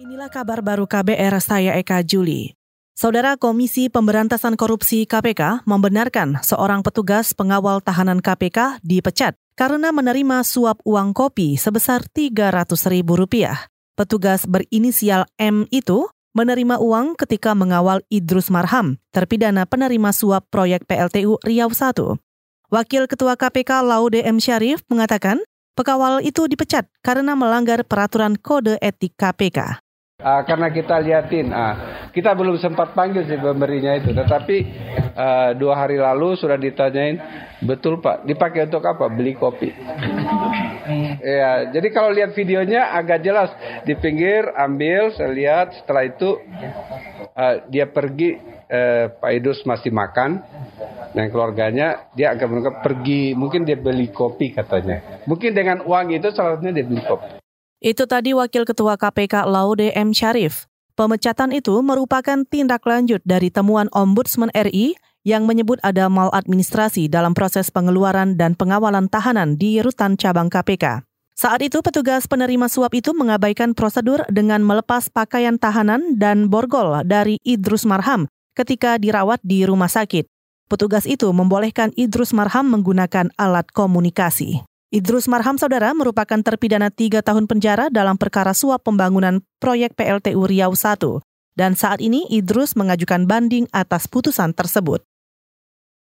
Inilah kabar baru KBR saya Eka Juli. Saudara Komisi Pemberantasan Korupsi KPK membenarkan seorang petugas pengawal tahanan KPK dipecat karena menerima suap uang kopi sebesar Rp300.000. Petugas berinisial M itu menerima uang ketika mengawal Idrus Marham, terpidana penerima suap proyek PLTU Riau I. Wakil Ketua KPK Laude M. Syarif mengatakan, pekawal itu dipecat karena melanggar peraturan kode etik KPK. Uh, karena kita liatin, uh, kita belum sempat panggil si pemberinya itu, tetapi uh, dua hari lalu sudah ditanyain, betul Pak, dipakai untuk apa? Beli kopi. ya, jadi kalau lihat videonya agak jelas di pinggir ambil, saya lihat setelah itu uh, dia pergi, uh, Pak Idus masih makan, dan keluarganya dia agak pergi, mungkin dia beli kopi katanya. Mungkin dengan uang itu salah dia beli kopi. Itu tadi Wakil Ketua KPK Laude M. Syarif. Pemecatan itu merupakan tindak lanjut dari temuan Ombudsman RI yang menyebut ada maladministrasi dalam proses pengeluaran dan pengawalan tahanan di rutan cabang KPK. Saat itu petugas penerima suap itu mengabaikan prosedur dengan melepas pakaian tahanan dan borgol dari Idrus Marham ketika dirawat di rumah sakit. Petugas itu membolehkan Idrus Marham menggunakan alat komunikasi. Idrus Marham Saudara merupakan terpidana tiga tahun penjara dalam perkara suap pembangunan proyek PLTU Riau I. Dan saat ini Idrus mengajukan banding atas putusan tersebut.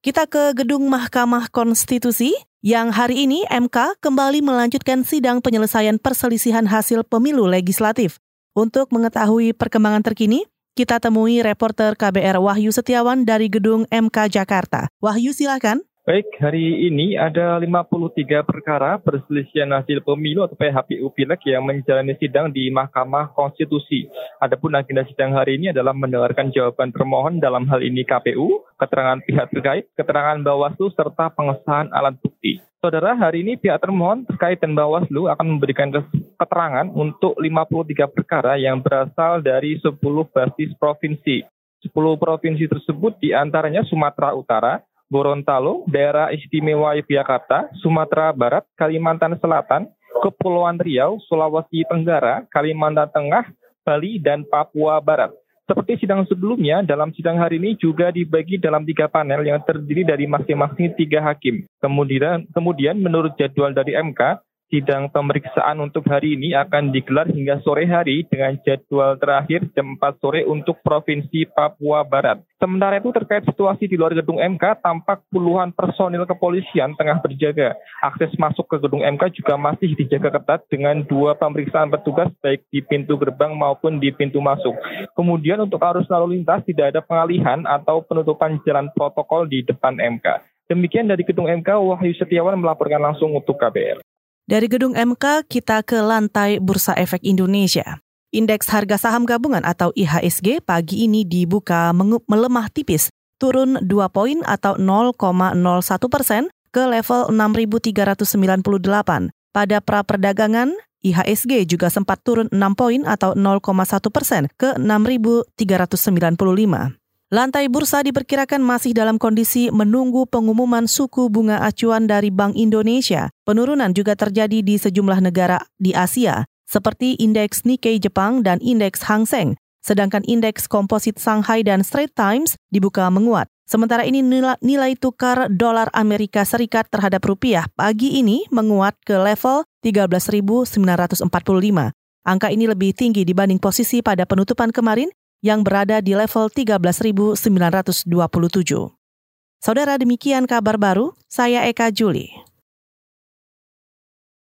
Kita ke gedung Mahkamah Konstitusi yang hari ini MK kembali melanjutkan sidang penyelesaian perselisihan hasil pemilu legislatif. Untuk mengetahui perkembangan terkini, kita temui reporter KBR Wahyu Setiawan dari gedung MK Jakarta. Wahyu silakan. Baik, hari ini ada 53 perkara perselisihan hasil pemilu atau PHPU Pileg yang menjalani sidang di Mahkamah Konstitusi. Adapun agenda sidang hari ini adalah mendengarkan jawaban termohon dalam hal ini KPU, keterangan pihak terkait, keterangan Bawaslu, serta pengesahan alat bukti. Saudara, hari ini pihak termohon terkait dan Bawaslu akan memberikan keterangan untuk 53 perkara yang berasal dari 10 basis provinsi. 10 provinsi tersebut di antaranya Sumatera Utara, Gorontalo, Daerah Istimewa Yogyakarta, Sumatera Barat, Kalimantan Selatan, Kepulauan Riau, Sulawesi Tenggara, Kalimantan Tengah, Bali, dan Papua Barat. Seperti sidang sebelumnya, dalam sidang hari ini juga dibagi dalam tiga panel yang terdiri dari masing-masing tiga hakim. Kemudian, kemudian menurut jadwal dari MK, Sidang pemeriksaan untuk hari ini akan digelar hingga sore hari dengan jadwal terakhir jam 4 sore untuk Provinsi Papua Barat. Sementara itu terkait situasi di luar gedung MK, tampak puluhan personil kepolisian tengah berjaga. Akses masuk ke gedung MK juga masih dijaga ketat dengan dua pemeriksaan petugas baik di pintu gerbang maupun di pintu masuk. Kemudian untuk arus lalu lintas tidak ada pengalihan atau penutupan jalan protokol di depan MK. Demikian dari Gedung MK, Wahyu Setiawan melaporkan langsung untuk KBR. Dari gedung MK kita ke lantai Bursa Efek Indonesia. Indeks harga saham gabungan atau IHSG pagi ini dibuka melemah tipis, turun 2 poin atau 0,01 persen ke level 6.398. Pada pra perdagangan, IHSG juga sempat turun 6 poin atau 0,1 persen ke 6.395. Lantai bursa diperkirakan masih dalam kondisi menunggu pengumuman suku bunga acuan dari Bank Indonesia. Penurunan juga terjadi di sejumlah negara di Asia, seperti indeks Nikkei Jepang dan indeks Hang Seng. Sedangkan indeks komposit Shanghai dan Straits Times dibuka menguat. Sementara ini nilai, tukar dolar Amerika Serikat terhadap rupiah pagi ini menguat ke level 13.945. Angka ini lebih tinggi dibanding posisi pada penutupan kemarin yang berada di level 13.927. Saudara demikian kabar baru, saya Eka Juli.